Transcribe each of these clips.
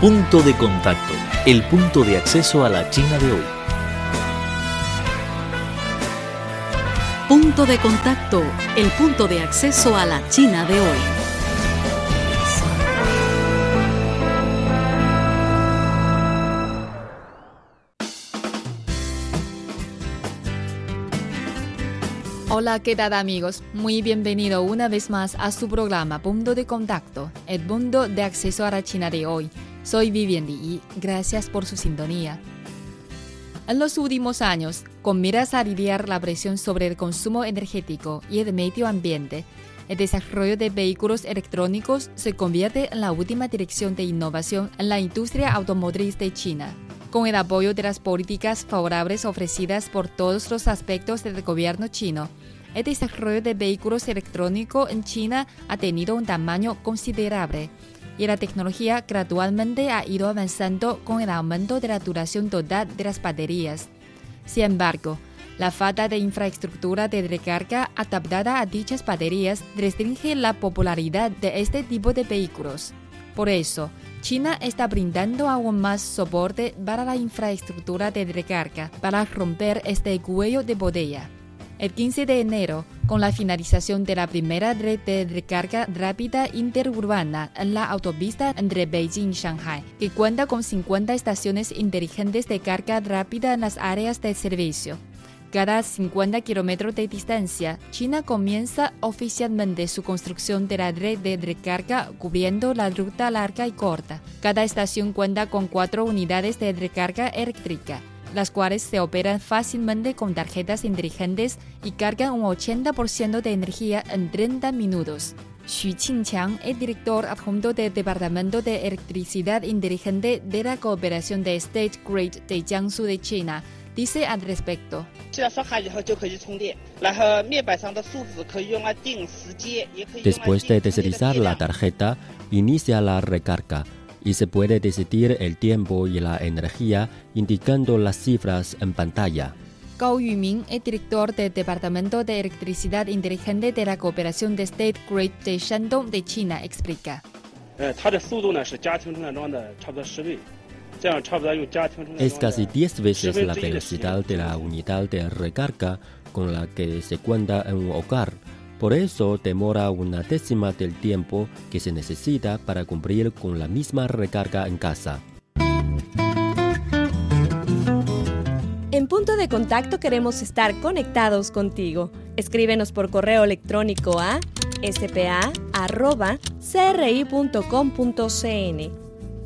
Punto de contacto, el punto de acceso a la China de hoy. Punto de contacto, el punto de acceso a la China de hoy. Hola, ¿qué tal amigos? Muy bienvenido una vez más a su programa Punto de Contacto, el punto de acceso a la China de hoy. Soy Vivian Li y gracias por su sintonía. En los últimos años, con miras a aliviar la presión sobre el consumo energético y el medio ambiente, el desarrollo de vehículos electrónicos se convierte en la última dirección de innovación en la industria automotriz de China. Con el apoyo de las políticas favorables ofrecidas por todos los aspectos del gobierno chino, el desarrollo de vehículos electrónicos en China ha tenido un tamaño considerable y la tecnología gradualmente ha ido avanzando con el aumento de la duración total de las baterías. Sin embargo, la falta de infraestructura de recarga adaptada a dichas baterías restringe la popularidad de este tipo de vehículos. Por eso, China está brindando aún más soporte para la infraestructura de recarga para romper este cuello de botella. El 15 de enero, con la finalización de la primera red de recarga rápida interurbana en la autopista entre Beijing y Shanghai, que cuenta con 50 estaciones inteligentes de carga rápida en las áreas de servicio. Cada 50 kilómetros de distancia, China comienza oficialmente su construcción de la red de recarga cubriendo la ruta larga y corta. Cada estación cuenta con cuatro unidades de recarga eléctrica, las cuales se operan fácilmente con tarjetas inteligentes y cargan un 80% de energía en 30 minutos. Xu Qingqiang, el director adjunto del Departamento de Electricidad Inteligente de la Cooperación de State Grid de Jiangsu de China, dice al respecto. Después de deslizar la tarjeta, inicia la recarga y se puede decidir el tiempo y la energía indicando las cifras en pantalla. Gao Yuming, el director del Departamento de Electricidad Inteligente de la Cooperación de State Grid de Shandong de China, explica. Es casi 10 veces la velocidad de la unidad de recarga con la que se cuenta en un hogar. Por eso demora una décima del tiempo que se necesita para cumplir con la misma recarga en casa. En punto de contacto queremos estar conectados contigo. Escríbenos por correo electrónico a spa.cri.com.cn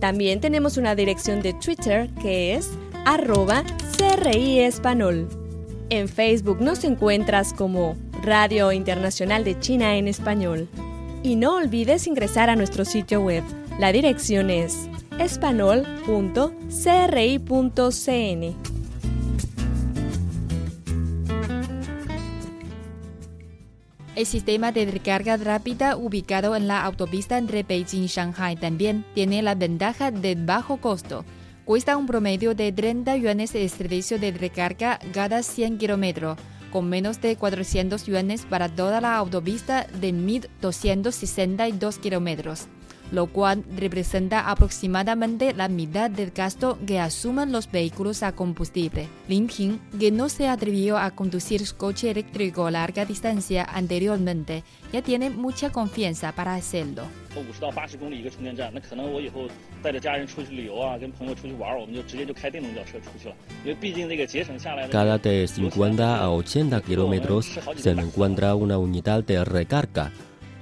también tenemos una dirección de Twitter que es arroba CRI En Facebook nos encuentras como Radio Internacional de China en Español. Y no olvides ingresar a nuestro sitio web. La dirección es espanol.cri.cn. El sistema de recarga rápida ubicado en la autopista entre Beijing y Shanghai también tiene la ventaja de bajo costo. Cuesta un promedio de 30 yuanes de servicio de recarga cada 100 kilómetros, con menos de 400 yuanes para toda la autopista de 1.262 kilómetros lo cual representa aproximadamente la mitad del gasto que asumen los vehículos a combustible. Lin Ping, que no se atrevió a conducir su coche eléctrico a larga distancia anteriormente, ya tiene mucha confianza para hacerlo. Cada de 50 a 80 kilómetros se encuentra una unidad de recarga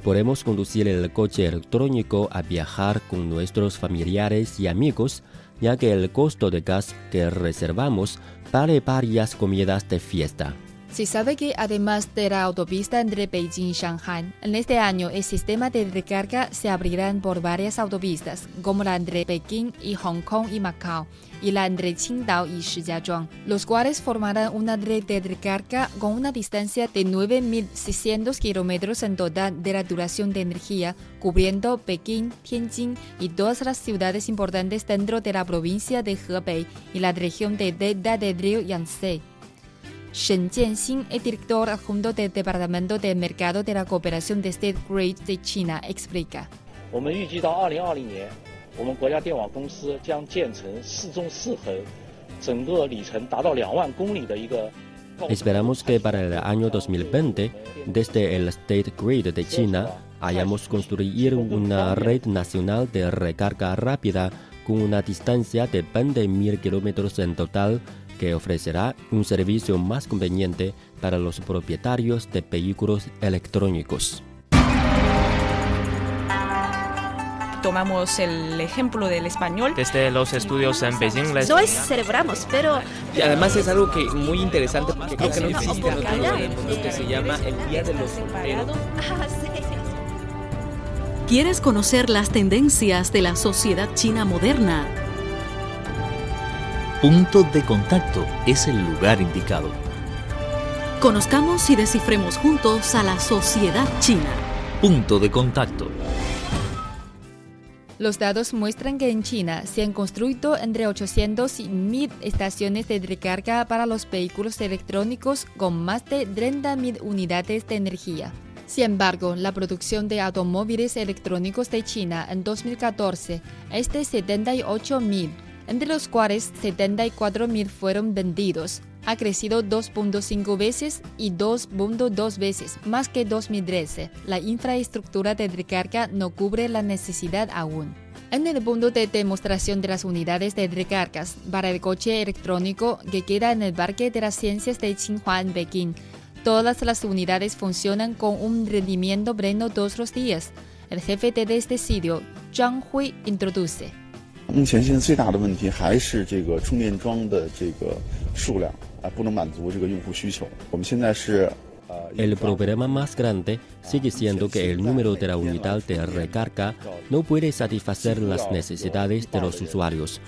Podemos conducir el coche electrónico a viajar con nuestros familiares y amigos, ya que el costo de gas que reservamos vale varias comidas de fiesta. Se sabe que además de la autopista entre Beijing y Shanghai, en este año el sistema de recarga se abrirá por varias autopistas, como la entre Pekín y Hong Kong y Macao, y la entre Qingdao y Shijiazhuang, los cuales formarán una red de recarga con una distancia de 9.600 kilómetros en total de la duración de energía, cubriendo Pekín, Tianjin y todas las ciudades importantes dentro de la provincia de Hebei y la región de delta del río Yangtze. Shen Jianxin es director adjunto del Departamento de Mercado de la Cooperación de State Grid de China, explica. Esperamos que para el año 2020, desde el State Grid de China, hayamos construir una red nacional de recarga rápida con una distancia de 20.000 kilómetros en total que ofrecerá un servicio más conveniente para los propietarios de vehículos electrónicos. tomamos el ejemplo del español. Desde los estudios en Beijing les... No celebramos, pero... Y además es algo que muy interesante porque creo que no existe en otro lugar mundo que se llama el Día de los Solteros. ¿Quieres conocer las tendencias de la sociedad china moderna? Punto de contacto es el lugar indicado. Conozcamos y descifremos juntos a la sociedad china. Punto de contacto. Los datos muestran que en China se han construido entre 800 y 1000 estaciones de recarga para los vehículos electrónicos con más de 30.000 unidades de energía. Sin embargo, la producción de automóviles electrónicos de China en 2014 es de 78.000, entre los cuales 74.000 fueron vendidos. Ha crecido 2.5 veces y 2.2 veces más que 2013. La infraestructura de recarga no cubre la necesidad aún. En el punto de demostración de las unidades de recargas para el coche electrónico que queda en el Parque de las Ciencias de Tsinghua en Pekín, todas las unidades funcionan con un rendimiento pleno todos los días. El jefe de este sitio, Zhang Hui, introduce. El problema más grande sigue siendo que el número de la unidad de recarga no puede satisfacer las necesidades de los usuarios.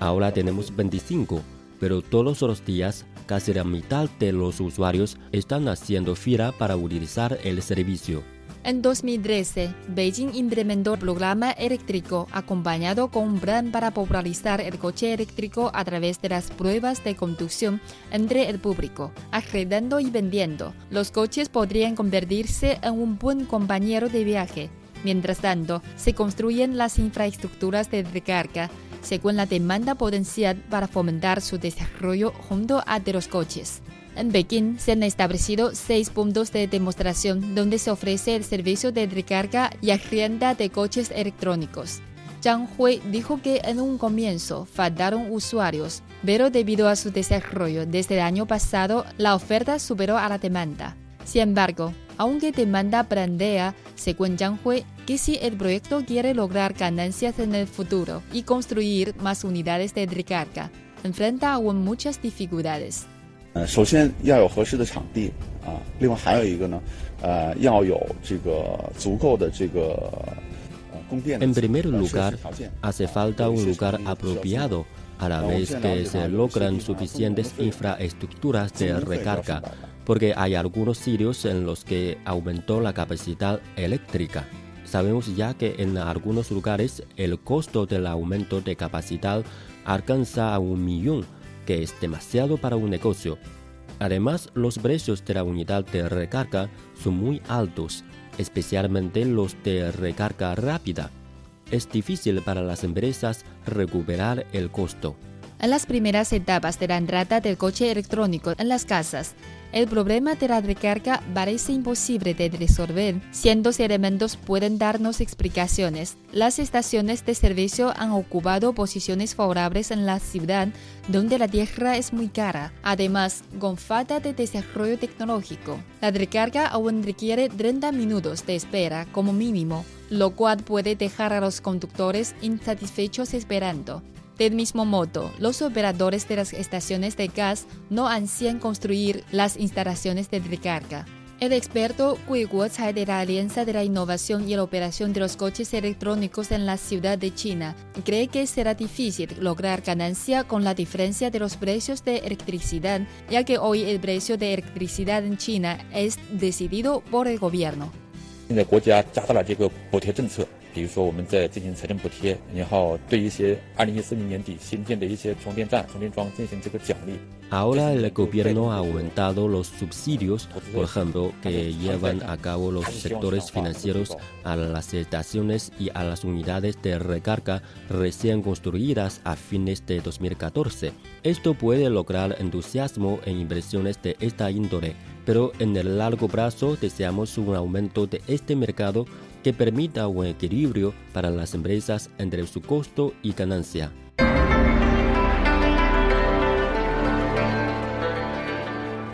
Ahora tenemos 25, pero todos los días casi la mitad de los usuarios están haciendo fila para utilizar el servicio. En 2013, Beijing implementó el programa eléctrico acompañado con un plan para popularizar el coche eléctrico a través de las pruebas de conducción entre el público, agregando y vendiendo. Los coches podrían convertirse en un buen compañero de viaje. Mientras tanto, se construyen las infraestructuras de recarga según la demanda potencial para fomentar su desarrollo junto a de los coches. En Pekín se han establecido seis puntos de demostración donde se ofrece el servicio de recarga y arrienda de coches electrónicos. Zhang Hui dijo que en un comienzo faltaron usuarios, pero debido a su desarrollo desde el año pasado, la oferta superó a la demanda. Sin embargo, aunque demanda brandea, según Zhang Hui, que si el proyecto quiere lograr ganancias en el futuro y construir más unidades de recarga, enfrenta aún muchas dificultades. En primer lugar, hace falta un lugar apropiado a la vez que se logran suficientes infraestructuras de recarga, porque hay algunos sitios en los que aumentó la capacidad eléctrica. Sabemos ya que en algunos lugares el costo del aumento de capacidad alcanza a un millón que es demasiado para un negocio. Además, los precios de la unidad de recarga son muy altos, especialmente los de recarga rápida. Es difícil para las empresas recuperar el costo. En las primeras etapas de la entrada del coche electrónico en las casas, el problema de la recarga parece imposible de resolver. Cientos de elementos pueden darnos explicaciones. Las estaciones de servicio han ocupado posiciones favorables en la ciudad, donde la tierra es muy cara. Además, con falta de desarrollo tecnológico, la recarga aún requiere 30 minutos de espera como mínimo, lo cual puede dejar a los conductores insatisfechos esperando. Del mismo modo, los operadores de las estaciones de gas no ansían construir las instalaciones de recarga. El experto Gui Guocai de la Alianza de la Innovación y la Operación de los Coches Electrónicos en la ciudad de China cree que será difícil lograr ganancia con la diferencia de los precios de electricidad, ya que hoy el precio de electricidad en China es decidido por el gobierno. 比如说我们在进行财政补贴，然后对一些二零一四年年底新建的一些充电站、充电桩进行这个奖励。 Ahora el gobierno ha aumentado los subsidios, por ejemplo, que llevan a cabo los sectores financieros a las estaciones y a las unidades de recarga recién construidas a fines de 2014. Esto puede lograr entusiasmo en inversiones de esta índole, pero en el largo plazo deseamos un aumento de este mercado que permita un equilibrio para las empresas entre su costo y ganancia.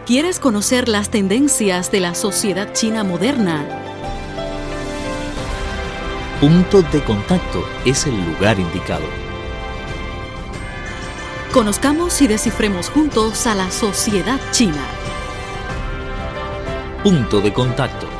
¿Quieres conocer las tendencias de la sociedad china moderna? Punto de contacto es el lugar indicado. Conozcamos y descifremos juntos a la sociedad china. Punto de contacto.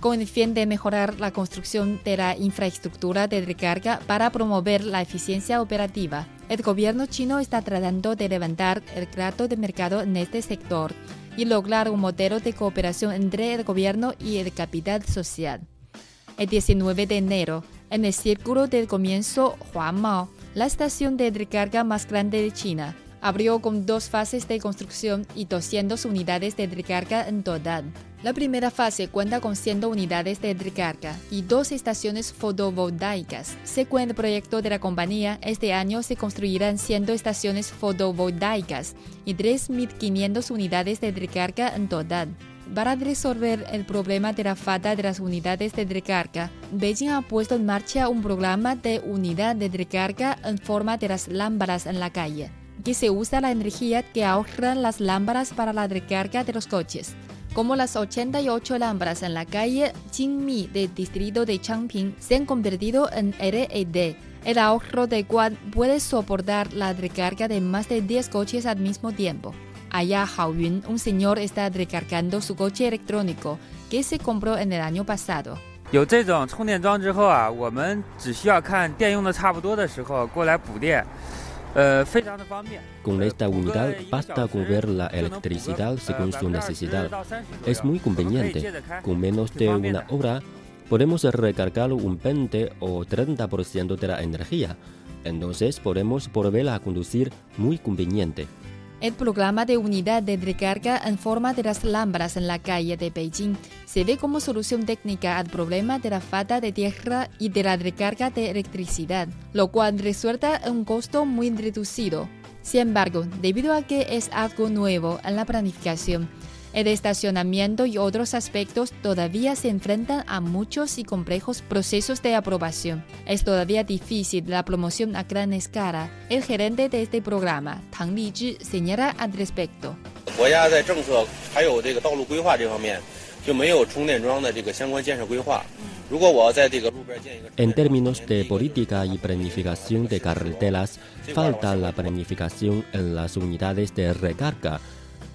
Con el fin de mejorar la construcción de la infraestructura de recarga para promover la eficiencia operativa. El gobierno chino está tratando de levantar el grado de mercado en este sector y lograr un modelo de cooperación entre el gobierno y el capital social. El 19 de enero, en el círculo del comienzo Huamao, la estación de recarga más grande de China, abrió con dos fases de construcción y 200 unidades de recarga en total. La primera fase cuenta con 100 unidades de recarga y dos estaciones fotovoltaicas. Según el proyecto de la compañía, este año se construirán 100 estaciones fotovoltaicas y 3.500 unidades de recarga en total. Para resolver el problema de la falta de las unidades de recarga, Beijing ha puesto en marcha un programa de unidad de recarga en forma de las lámparas en la calle, que se usa la energía que ahorran las lámparas para la recarga de los coches como las 88 lámparas en la calle Jingmi del distrito de Changping se han convertido en LED, el ahorro de cual puede soportar la recarga de más de 10 coches al mismo tiempo. Allá Haoyun, un señor está recargando su coche electrónico que se compró en el año pasado. 有这种充电桩之后啊，我们只需要看电用的差不多的时候过来补电。 Con esta unidad basta con ver la electricidad según su necesidad. Es muy conveniente. Con menos de una hora podemos recargar un 20 o 30% de la energía. Entonces podemos volver a conducir muy conveniente. El programa de unidad de recarga en forma de las lámparas en la calle de Beijing se ve como solución técnica al problema de la falta de tierra y de la recarga de electricidad, lo cual resulta un costo muy reducido. Sin embargo, debido a que es algo nuevo en la planificación, el estacionamiento y otros aspectos todavía se enfrentan a muchos y complejos procesos de aprobación. Es todavía difícil la promoción a gran escala. El gerente de este programa, Tang Lizhi, señala al respecto. En términos de política y planificación de carreteras, falta la planificación en las unidades de recarga.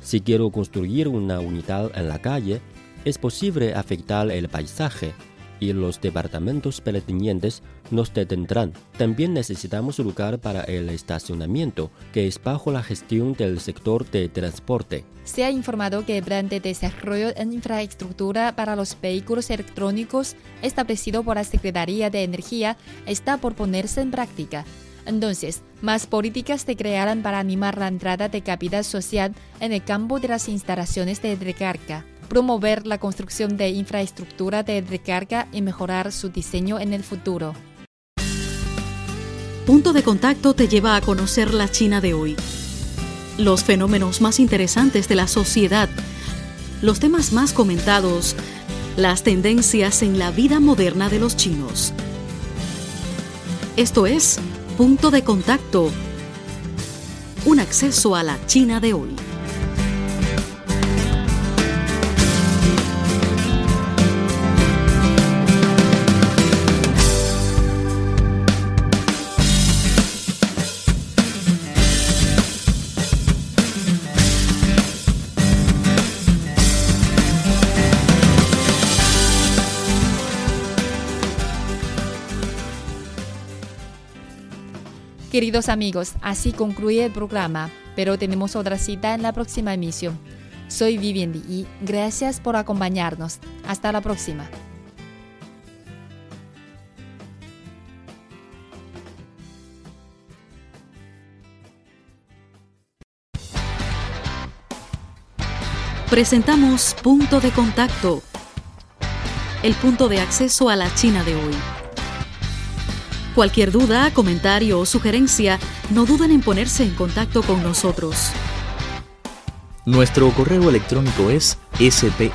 Si quiero construir una unidad en la calle, es posible afectar el paisaje y los departamentos pertinentes nos detendrán. También necesitamos lugar para el estacionamiento, que es bajo la gestión del sector de transporte. Se ha informado que el plan de desarrollo en infraestructura para los vehículos electrónicos establecido por la Secretaría de Energía está por ponerse en práctica. Entonces, más políticas se crearán para animar la entrada de capital social en el campo de las instalaciones de recarga, promover la construcción de infraestructura de recarga y mejorar su diseño en el futuro. Punto de contacto te lleva a conocer la China de hoy. Los fenómenos más interesantes de la sociedad, los temas más comentados, las tendencias en la vida moderna de los chinos. Esto es Punto de contacto. Un acceso a la China de hoy. Queridos amigos, así concluye el programa, pero tenemos otra cita en la próxima emisión. Soy Vivian Li y gracias por acompañarnos. Hasta la próxima. Presentamos Punto de Contacto, el punto de acceso a la China de hoy. Cualquier duda, comentario o sugerencia, no duden en ponerse en contacto con nosotros. Nuestro correo electrónico es spa.cri.com.cn.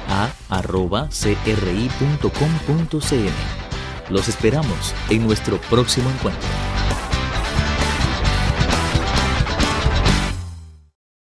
Los esperamos en nuestro próximo encuentro.